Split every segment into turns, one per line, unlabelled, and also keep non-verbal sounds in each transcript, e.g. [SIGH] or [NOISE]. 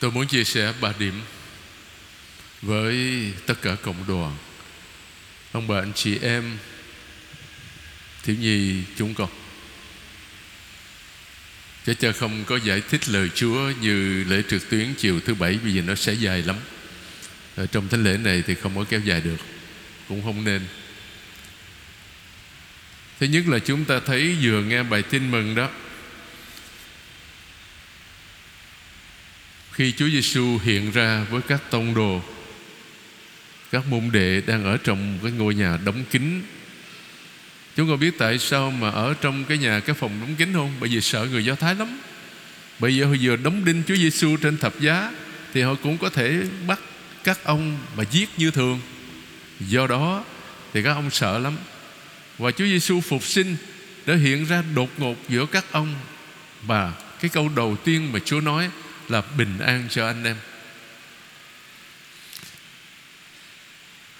Tôi muốn chia sẻ ba điểm với tất cả cộng đoàn. Ông bà, anh chị em thiếu nhi, chúng con. Chứ cha không có giải thích lời Chúa như lễ trực tuyến chiều thứ bảy Vì nó sẽ dài lắm. Ở Trong thánh lễ này thì không có kéo dài được, Cũng không nên. Thứ nhất là chúng ta thấy vừa nghe bài tin mừng đó Khi Chúa Giêsu hiện ra với các tông đồ, Các môn đệ đang ở trong cái ngôi nhà đóng kín, Chúng con biết tại sao mà ở trong cái nhà, cái phòng đóng kín không? Bởi vì sợ người Do Thái lắm. Bởi vì họ vừa đóng đinh Chúa Giêsu trên thập giá, Thì họ cũng có thể bắt các ông mà giết như thường. Do đó, thì các ông sợ lắm. Và Chúa Giêsu phục sinh Đã hiện ra đột ngột giữa các ông. Và cái câu đầu tiên mà Chúa nói là bình an cho anh em.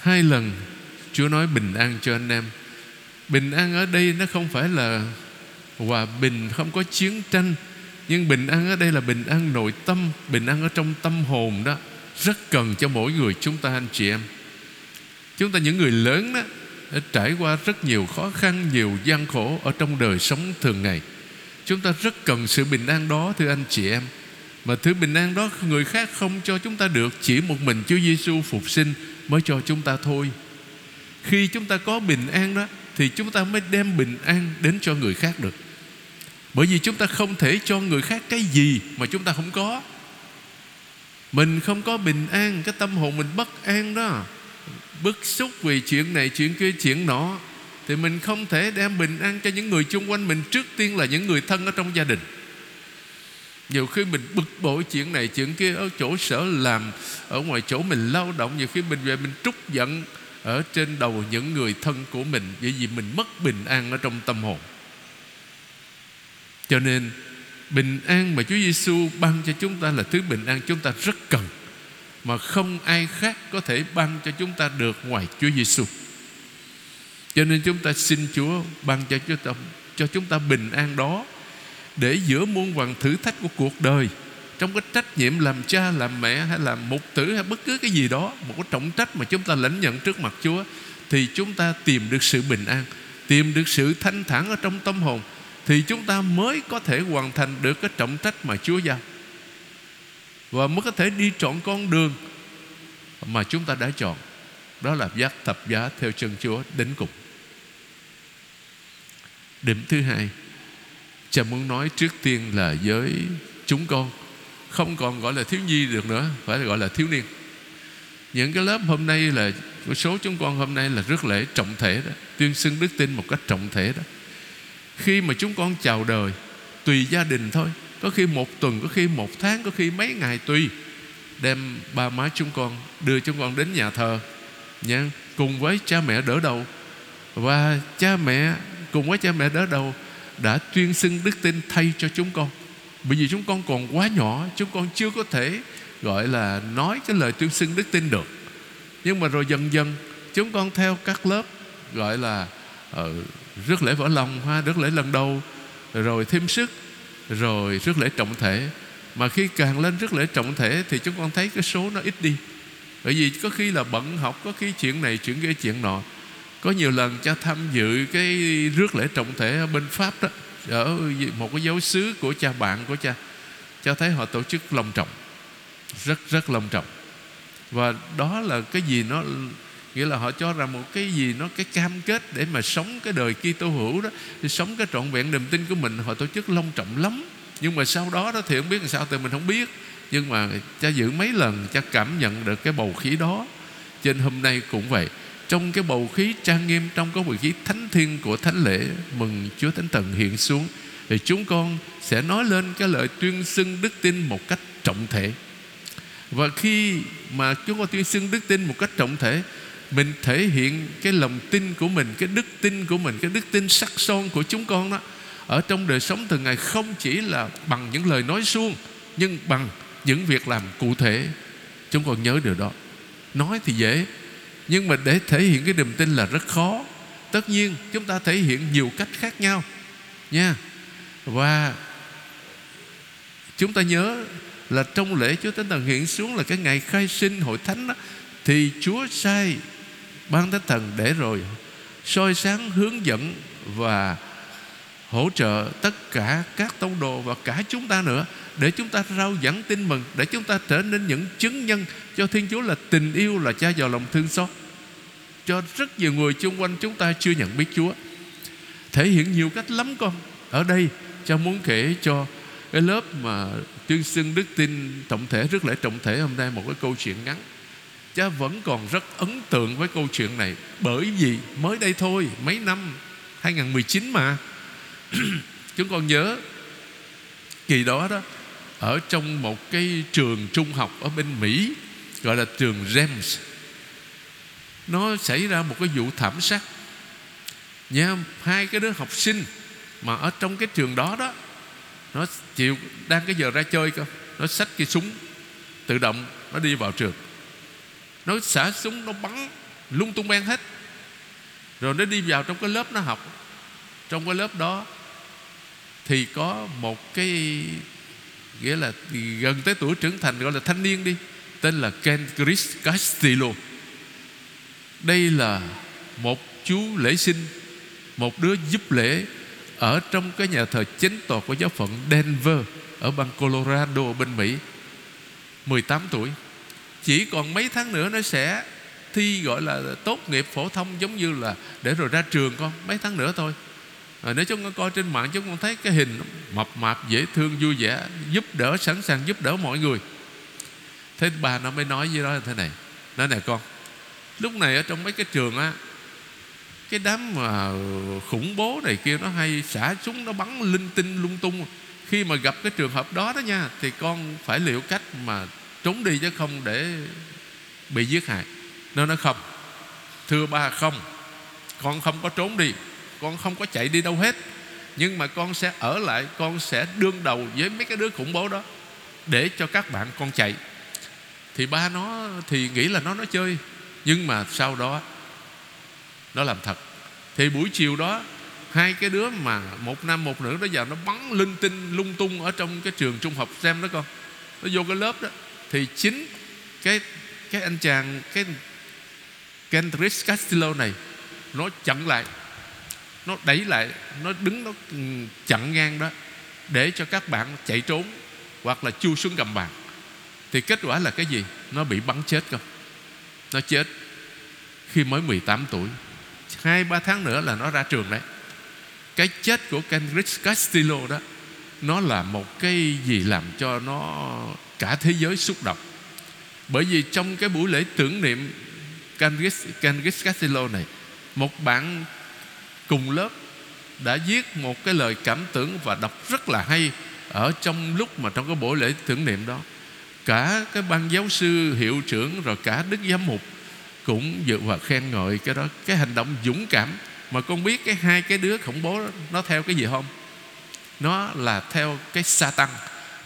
Hai lần Chúa nói bình an cho anh em. Bình an ở đây nó không phải là Hòa bình, không có chiến tranh, Nhưng bình an ở đây là bình an nội tâm, Bình an ở trong tâm hồn đó. Rất cần cho mỗi người chúng ta, anh chị em. Chúng ta những người lớn đó, đã trải qua rất nhiều khó khăn, Nhiều gian khổ ở trong đời sống thường ngày. Chúng ta rất cần sự bình an đó, thưa anh chị em. Mà thứ bình an đó người khác không cho chúng ta được, Chỉ một mình Chúa Giêsu phục sinh mới cho chúng ta thôi. Khi chúng ta có bình an đó, thì chúng ta mới đem bình an đến cho người khác được. Bởi vì chúng ta không thể cho người khác cái gì mà chúng ta không có. Mình không có bình an, cái tâm hồn mình bất an đó, bức xúc vì chuyện này, chuyện kia, chuyện nọ, thì mình không thể đem bình an cho những người xung quanh mình trước tiên là những người thân ở trong gia đình nhiều khi mình bực bội chuyện này chuyện kia ở chỗ sở làm ở ngoài chỗ mình lao động nhiều khi mình về mình trút giận ở trên đầu những người thân của mình bởi vì mình mất bình an ở trong tâm hồn cho nên bình an mà Chúa Giêsu ban cho chúng ta là thứ bình an chúng ta rất cần mà không ai khác có thể ban cho chúng ta được ngoài Chúa Giêsu. Cho nên chúng ta xin Chúa ban cho chúng ta, cho chúng ta bình an đó để giữa muôn vàng thử thách của cuộc đời. Trong cái trách nhiệm làm cha, làm mẹ hay làm mục tử hay bất cứ cái gì đó, một cái trọng trách mà chúng ta lãnh nhận trước mặt Chúa, thì chúng ta tìm được sự bình an, tìm được sự thanh thản ở trong tâm hồn, thì chúng ta mới có thể hoàn thành được cái trọng trách mà Chúa giao. Và mới có thể đi chọn con đường mà chúng ta đã chọn. Đó là giác thập giá theo chân Chúa đến cùng. Điểm thứ hai cha muốn nói trước tiên là với chúng con. Không còn gọi là thiếu nhi được nữa, phải gọi là thiếu niên. Những cái lớp hôm nay là số chúng con hôm nay là rất lễ trọng thể đó. Tuyên xưng đức tin một cách trọng thể đó. Khi mà chúng con chào đời, tùy gia đình thôi. Có khi một tuần, có khi một tháng, có khi mấy ngày tùy. Đem ba má chúng con, đưa chúng con đến nhà thờ nha cùng với cha mẹ đỡ đầu. Và cha mẹ, cùng với cha mẹ đỡ đầu đã tuyên xưng đức tin thay cho chúng con. Bởi vì chúng con còn quá nhỏ Chúng con chưa có thể gọi là nói cái lời tuyên xưng đức tin được. Nhưng mà rồi dần dần Chúng con theo các lớp gọi là uh, rước lễ vỡ lòng ha rước lễ lần đầu rồi thêm sức rồi rước lễ trọng thể. Mà khi càng lên rước lễ trọng thể thì chúng con thấy cái số nó ít đi. Bởi vì có khi là bận học có khi chuyện này chuyện kia chuyện nọ có nhiều lần cha tham dự cái rước lễ trọng thể ở bên pháp đó, ở một cái giáo xứ của cha bạn của cha cha thấy họ tổ chức long trọng, rất rất long trọng. Và đó là cái gì nó, nghĩa là họ cho rằng một cái gì nó, cái cam kết để mà sống cái đời Kitô hữu đó thì sống cái trọn vẹn niềm tin của mình. Họ tổ chức long trọng lắm, nhưng mà sau đó đó thì không biết làm sao thì mình không biết. Nhưng mà cha giữ mấy lần, cha cảm nhận được cái bầu khí đó. Trên hôm nay cũng vậy trong cái bầu khí trang nghiêm trong cái bầu khí thánh thiên của thánh lễ, mừng Chúa Thánh Thần hiện xuống, thì chúng con sẽ nói lên cái lời tuyên xưng đức tin một cách trọng thể. Và khi mà chúng con tuyên xưng đức tin một cách trọng thể, mình thể hiện cái lòng tin của mình, cái đức tin của mình, cái đức tin sắc son của chúng con đó, ở trong đời sống thường ngày không chỉ là bằng những lời nói suông, nhưng bằng những việc làm cụ thể. Chúng con nhớ điều đó. Nói thì dễ nhưng mà để thể hiện cái niềm tin là rất khó. Tất nhiên chúng ta thể hiện nhiều cách khác nhau nha. Và chúng ta nhớ là trong lễ Chúa Thánh Thần hiện xuống là cái ngày khai sinh hội thánh đó, thì Chúa sai ban Thánh Thần để rồi soi sáng hướng dẫn và hỗ trợ tất cả các tông đồ và cả chúng ta nữa để chúng ta rao giảng tin mừng, để chúng ta trở nên những chứng nhân cho Thiên Chúa là tình yêu, là cha giàu lòng thương xót. Cho rất nhiều người xung quanh chúng ta chưa nhận biết Chúa. Thể hiện nhiều cách lắm con. Ở đây, cha muốn kể cho cái lớp mà tuyên xưng đức tin trọng thể rất lễ trọng thể hôm nay một cái câu chuyện ngắn. Cha vẫn còn rất ấn tượng với câu chuyện này. Bởi vì mới đây thôi, mấy năm 2019 mà. [CLEARS THROAT] Chúng con nhớ kỳ đó đó ở trong một cái trường trung học ở bên Mỹ, gọi là trường James nó xảy ra một cái vụ thảm sát. Nha, hai cái đứa học sinh mà ở trong cái trường đó đó, nó chịu, đang cái giờ ra chơi cơ, nó xách cái súng tự động, nó đi vào trường. Nó xả súng, nó bắn, lung tung beng hết. Rồi nó đi vào trong cái lớp nó học. Trong cái lớp đó thì có một cái nghĩa là gần tới tuổi trưởng thành gọi là thanh niên đi, tên là Ken Chris Castillo. Đây là một chú lễ sinh, một đứa giúp lễ ở trong cái nhà thờ chính tòa của giáo phận Denver ở bang Colorado bên Mỹ. 18 tuổi. Chỉ còn mấy tháng nữa nó sẽ thi gọi là tốt nghiệp phổ thông giống như là để rồi ra trường con, mấy tháng nữa thôi. Ờ, à, nếu chúng con coi trên mạng chúng con thấy cái hình mập mạp dễ thương vui vẻ giúp đỡ sẵn sàng giúp đỡ mọi người. Thế bà nó mới nói với đó là thế này. Nói này con lúc này ở trong mấy cái trường á cái đám mà khủng bố này kia nó hay xả súng nó bắn linh tinh lung tung. Khi mà gặp cái trường hợp đó đó nha thì con phải liệu cách mà trốn đi chứ không để bị giết hại. Nó nói không thưa ba không con không có trốn đi con không có chạy đi đâu hết. Nhưng mà con sẽ ở lại, con sẽ đương đầu với mấy cái đứa khủng bố đó để cho các bạn con chạy. Thì ba nó thì nghĩ là nó nói chơi, nhưng mà sau đó nó làm thật. Thì buổi chiều đó, hai cái đứa mà một nam một nữ đó vào nó bắn linh tinh lung tung ở trong cái trường trung học xem đó con. Nó vô cái lớp đó. Thì chính cái cái anh chàng, cái Kendrick Castillo này, nó chặn lại nó đẩy lại, nó đứng nó chặn ngang đó, để cho các bạn chạy trốn hoặc là chui xuống gầm bàn. Thì kết quả là cái gì? Nó bị bắn chết không nó chết khi mới 18 tuổi. Hai, ba tháng nữa là nó ra trường đấy. Cái chết của Kendrick Castillo đó, nó là một cái gì làm cho nó cả thế giới xúc động. Bởi vì trong cái buổi lễ tưởng niệm Kendrick Castillo này, một bạn cùng lớp đã viết một cái lời cảm tưởng và đọc rất là hay ở trong lúc mà trong cái buổi lễ tưởng niệm đó. Cả cái ban giáo sư hiệu trưởng rồi cả đức giám mục cũng dự và khen ngợi cái đó. Cái hành động dũng cảm. Mà con biết cái hai cái đứa khủng bố đó, nó theo cái gì không? Nó là theo cái sa tăng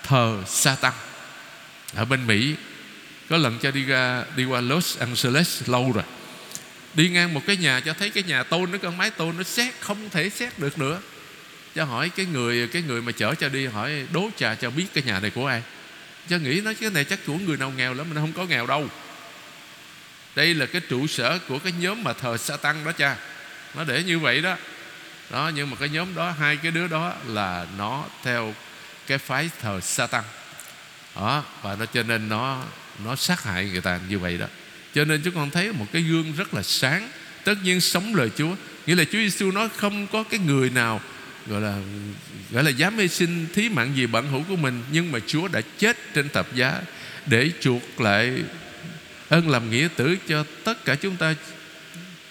thờ sa tăng ở bên mỹ có lần cho đi ra đi qua los angeles lâu rồi đi ngang một cái nhà cho thấy cái nhà tôn nó con mái tôn nó xét, không thể xét được nữa. Cho hỏi cái người cái người mà chở cho đi, hỏi đố trà cho biết cái nhà này của ai. Cho nghĩ nói, cái này chắc của người nào nghèo lắm, mình không có nghèo đâu. Đây là cái trụ sở của cái nhóm mà thờ sa tăng đó cha. Nó để như vậy đó. Đó, nhưng mà cái nhóm đó, hai cái đứa đó là nó theo cái phái thờ sa tăng đó, và nó, cho nên nó nó sát hại người ta như vậy đó cho nên chúng con thấy một cái gương rất là sáng. Tất nhiên sống lời Chúa. Nghĩa là Chúa Giêsu nói không có cái người nào, gọi là gọi là dám hy sinh thí mạng gì bản hữu của mình. Nhưng mà Chúa đã chết trên thập giá để chuộc lại ơn làm nghĩa tử cho tất cả chúng ta,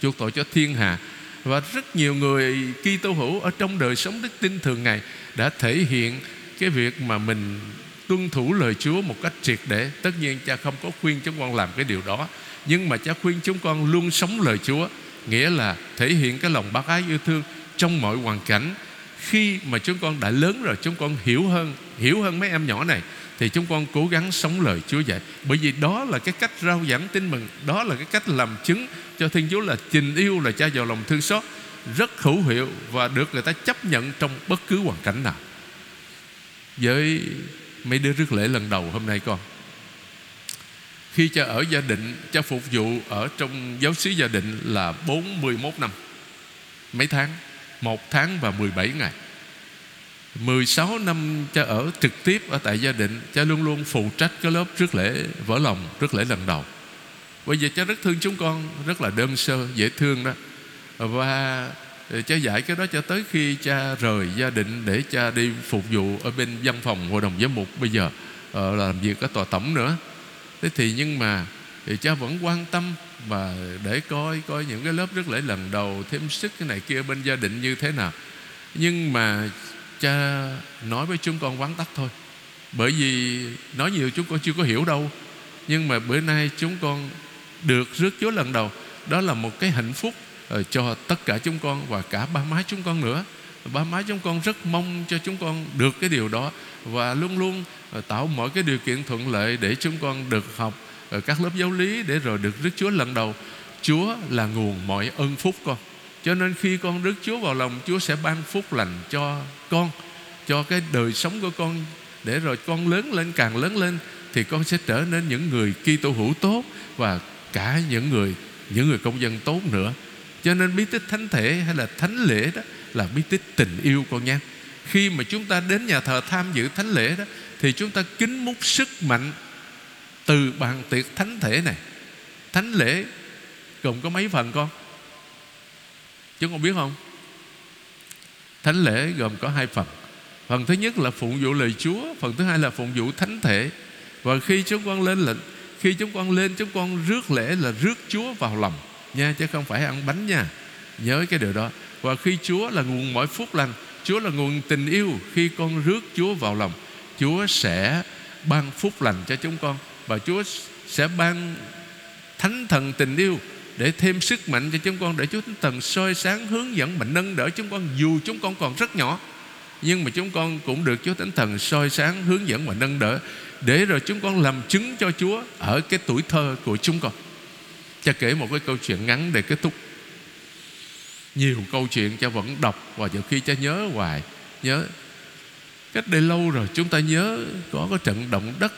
chuộc tội cho thiên hạ. Và rất nhiều người Kitô hữu ở trong đời sống đức tin thường ngày đã thể hiện cái việc mà mình tuân thủ lời Chúa một cách triệt để. Tất nhiên cha không có khuyên chúng con làm cái điều đó, nhưng mà cha khuyên chúng con luôn sống lời Chúa, nghĩa là thể hiện cái lòng bác ái yêu thương trong mọi hoàn cảnh. Khi mà chúng con đã lớn rồi, chúng con hiểu hơn hiểu hơn mấy em nhỏ này, thì chúng con cố gắng sống lời Chúa dạy. Bởi vì đó là cái cách rao giảng tin mừng, đó là cái cách làm chứng cho Thiên Chúa là tình yêu là cha vào lòng thương xót, rất hữu hiệu và được người ta chấp nhận trong bất cứ hoàn cảnh nào. Với mấy đứa rước lễ lần đầu hôm nay con. Khi cha ở gia định cha phục vụ ở trong giáo xứ gia định là 41 năm. Mấy tháng? Một tháng và 17 ngày. 16 năm cha ở trực tiếp ở tại gia đình Cha luôn luôn phụ trách cái lớp rước lễ vỡ lòng Rước lễ lần đầu. Bây giờ cha rất thương chúng con Rất là đơn sơ, dễ thương đó. Và cha dạy cái đó cho tới khi cha rời gia đình Để cha đi phục vụ ở bên văn phòng hội đồng giám mục Bây giờ uh, làm việc ở tòa tổng nữa. Thế thì nhưng mà thì cha vẫn quan tâm và để coi coi những cái lớp rước lễ lần đầu thêm sức cái này kia bên gia đình như thế nào. Nhưng mà cha nói với chúng con vắn tắt thôi. Bởi vì nói nhiều chúng con chưa có hiểu đâu. Nhưng mà bữa nay chúng con được rước Chúa lần đầu. Đó là một cái hạnh phúc Ờ, cho tất cả chúng con và cả ba má chúng con nữa. Ba má chúng con rất mong cho chúng con được cái điều đó và luôn luôn ờ, tạo mọi cái điều kiện thuận lợi để chúng con được học ờ, các lớp giáo lý để rồi được rước Chúa lần đầu. Chúa là nguồn mọi ân phúc con. Cho nên khi con rước Chúa vào lòng, Chúa sẽ ban phúc lành cho con, Cho cái đời sống của con. Để rồi con lớn lên, càng lớn lên Thì con sẽ trở nên những người Kitô hữu tốt Và cả những người những người công dân tốt nữa. Cho nên bí tích thánh thể hay là thánh lễ đó Là bí tích tình yêu, con nha Khi mà chúng ta đến nhà thờ tham dự thánh lễ đó, Thì chúng ta kính múc sức mạnh Từ bàn tiệc thánh thể này. Thánh lễ gồm có mấy phần, con? Chúng con biết không? Thánh lễ gồm có hai phần. Phần thứ nhất là phụng vụ lời Chúa, Phần thứ hai là phụng vụ thánh thể. Và khi chúng con lên lệnh, Khi chúng con lên, chúng con rước lễ là rước Chúa vào lòng nha, Chứ không phải ăn bánh nha. Nhớ cái điều đó. Và khi Chúa là nguồn mọi phúc lành, Chúa là nguồn tình yêu Khi con rước Chúa vào lòng, Chúa sẽ ban phúc lành cho chúng con Và Chúa sẽ ban thánh thần tình yêu để thêm sức mạnh cho chúng con, để Chúa Thánh Thần soi sáng, hướng dẫn và nâng đỡ chúng con dù chúng con còn rất nhỏ. Nhưng mà chúng con cũng được Chúa Thánh Thần soi sáng, hướng dẫn và nâng đỡ để rồi chúng con làm chứng cho Chúa ở cái tuổi thơ của chúng con. Cha kể một cái câu chuyện ngắn để kết thúc. Nhiều câu chuyện cha vẫn đọc và nhiều khi cha nhớ hoài, nhớ. Cách đây lâu rồi chúng ta nhớ có cái trận động đất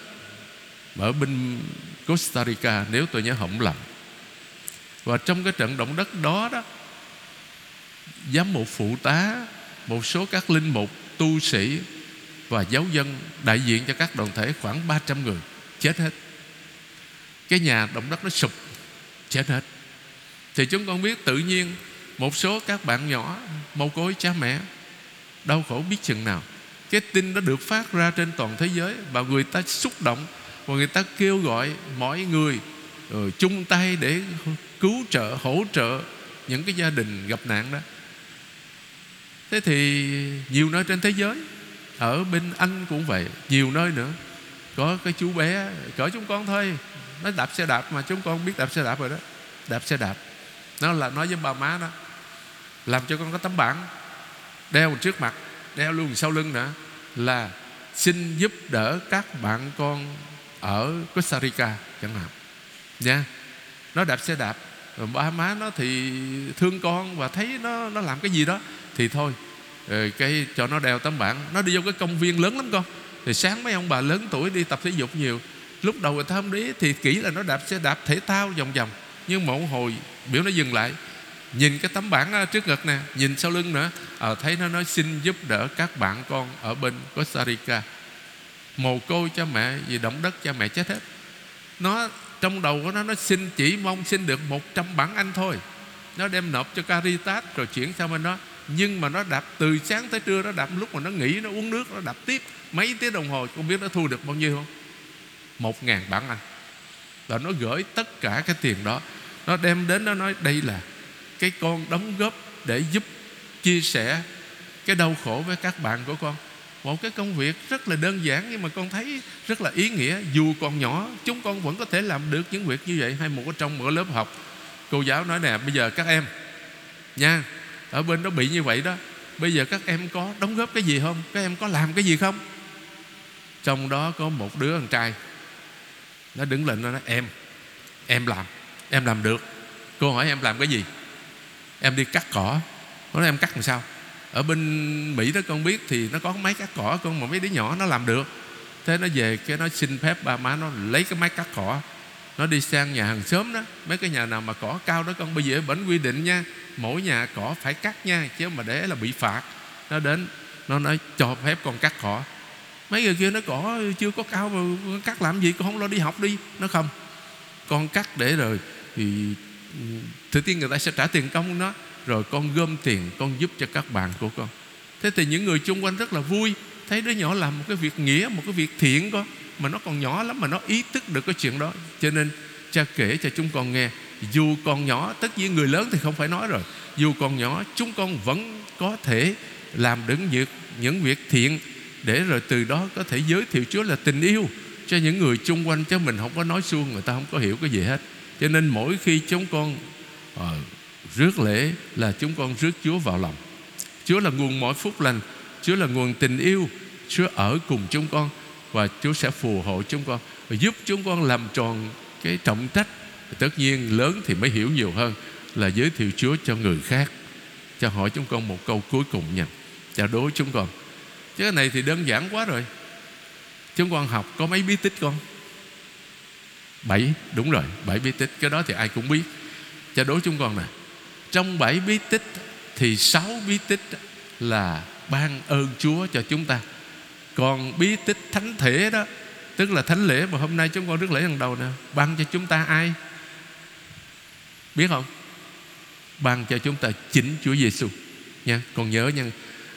ở bên Costa Rica, nếu tôi nhớ không lầm. Và trong cái trận động đất đó đó, Giám mục phụ tá, Một số các linh mục, Tu sĩ Và giáo dân đại diện cho các đoàn thể khoảng 300 người Chết hết. Cái nhà động đất nó sụp. Chết hết. Thì chúng con biết tự nhiên Một số các bạn nhỏ mồ côi cha mẹ Đau khổ biết chừng nào. Cái tin nó được phát ra trên toàn thế giới Và người ta xúc động Và người ta kêu gọi mọi người ừ, chung tay để cứu trợ hỗ trợ những cái gia đình gặp nạn đó. Thế thì nhiều nơi trên thế giới ở bên anh cũng vậy nhiều nơi nữa có cái chú bé, cỡ chúng con thôi. Nó đạp xe đạp mà chúng con biết đạp xe đạp rồi đó. Đạp xe đạp. Nó là, nói với bà má đó, làm cho con có tấm bảng, đeo trước mặt, đeo luôn sau lưng nữa, là xin giúp đỡ các bạn con ở Costa Rica chẳng hạn. Nha. Nó đạp xe đạp, rồi ba má nó thì thương con và thấy nó nó làm cái gì đó, thì thôi ờ, cái cho nó đeo tấm bảng. Nó đi vô cái công viên lớn lắm con thì sáng mấy ông bà lớn tuổi đi tập thể dục nhiều lúc đầu người ta không để thì kỹ là nó đạp xe đạp thể thao vòng vòng. Nhưng một hồi biểu nó dừng lại nhìn cái tấm bảng à, trước ngực nè nhìn sau lưng nữa à, thấy nó nói xin giúp đỡ các bạn con ở bên Costa Rica. Mồ côi cha mẹ vì động đất cha mẹ chết hết. Nó trong đầu của nó nó xin chỉ mong xin được 100 bảng Anh thôi. Nó đem nộp cho Caritas rồi chuyển sang bên đó nhưng mà nó đạp, từ sáng tới trưa nó đạp, lúc mà nó nghỉ, nó uống nước, nó đạp tiếp mấy tiếng đồng hồ, không biết nó thu được bao nhiêu không? Một ngàn bản Anh. Và nó gửi tất cả cái tiền đó. Nó đem đến, nó nói đây là cái con đóng góp để giúp chia sẻ cái đau khổ với các bạn của con. Một cái công việc rất là đơn giản, nhưng mà con thấy rất là ý nghĩa. Dù còn nhỏ, chúng con vẫn có thể làm được những việc như vậy, hay một cái trong một lớp học. Cô giáo nói nè, bây giờ các em nha ở bên đó bị như vậy đó. Bây giờ các em có đóng góp cái gì không? Các em có làm cái gì không? Trong đó có một đứa con trai. Nó đứng lên, nó nói, em em làm em làm được. Cô hỏi, em làm cái gì? Em đi cắt cỏ. Nó nói, em cắt làm sao? Ở bên Mỹ đó con biết thì nó có máy cắt cỏ con, mà mấy đứa nhỏ nó làm được. Thế nó về cái nó xin phép ba má nó lấy cái máy cắt cỏ nó đi sang nhà hàng xóm đó. Mấy cái nhà nào mà cỏ cao đó con, bây giờ bẩn quy định nha, mỗi nhà cỏ phải cắt nha, chứ mà để là bị phạt. Nó đến, nó nói cho phép con cắt cỏ. Mấy người kia nó cỏ chưa có cao mà con cắt làm gì? Con không lo đi học đi. Nó không. Con cắt để rồi thì thứ tiên người ta sẽ trả tiền công nó rồi con gom tiền, con giúp cho các bạn của con. Thế thì những người chung quanh rất là vui. Thấy đứa nhỏ làm một cái việc nghĩa, một cái việc thiện con mà nó còn nhỏ lắm mà nó ý thức được cái chuyện đó. Cho nên cha kể cho chúng con nghe dù còn nhỏ tất nhiên người lớn thì không phải nói rồi dù còn nhỏ chúng con vẫn có thể làm đứng những những việc thiện để rồi từ đó có thể giới thiệu Chúa là tình yêu cho những người chung quanh. Chứ mình không có nói suông người ta không có hiểu cái gì hết. Cho nên mỗi khi chúng con uh, rước lễ là chúng con rước Chúa vào lòng. Chúa là nguồn mọi phúc lành Chúa là nguồn tình yêu Chúa ở cùng chúng con và Chúa sẽ phù hộ chúng con và giúp chúng con làm tròn cái trọng trách. Tất nhiên lớn thì mới hiểu nhiều hơn là giới thiệu Chúa cho người khác, cho hỏi chúng con một câu cuối cùng nha, cho đố chúng con. Chứ cái này thì đơn giản quá rồi. Chúng con học có mấy bí tích con? Bảy, đúng rồi, bảy bí tích. Cái đó thì ai cũng biết. Cho đố chúng con nè. Trong bảy bí tích thì sáu bí tích là ban ơn Chúa cho chúng ta còn bí tích thánh thể đó, tức là thánh lễ mà hôm nay chúng con rước lễ lần đầu nè, ban cho chúng ta ai? Biết không? Ban cho chúng ta chính Chúa Giêsu nha còn nhớ nha.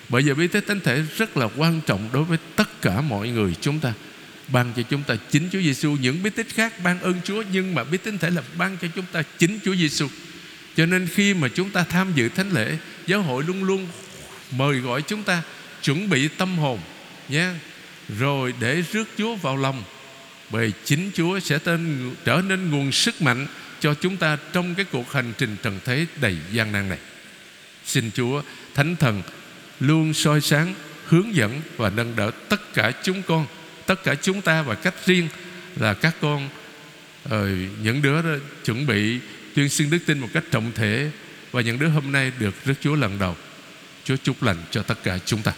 Bởi vì bí tích thánh thể rất là quan trọng đối với tất cả mọi người chúng ta. Ban cho chúng ta chính Chúa Giêsu những bí tích khác ban ơn Chúa, nhưng mà bí tích thánh thể là ban cho chúng ta chính Chúa Giêsu cho nên khi mà chúng ta tham dự thánh lễ, giáo hội luôn luôn mời gọi chúng ta chuẩn bị tâm hồn nha rồi để rước Chúa vào lòng bởi chính Chúa sẽ tên trở nên nguồn sức mạnh cho chúng ta trong cái cuộc hành trình trần thế đầy gian nan này. Xin Chúa Thánh Thần luôn soi sáng hướng dẫn và nâng đỡ tất cả chúng con tất cả chúng ta và cách riêng là các con. Ờ, những đứa đó chuẩn bị tuyên xưng đức tin một cách trọng thể và những đứa hôm nay được rước Chúa lần đầu. Chúa chúc lành cho tất cả chúng ta.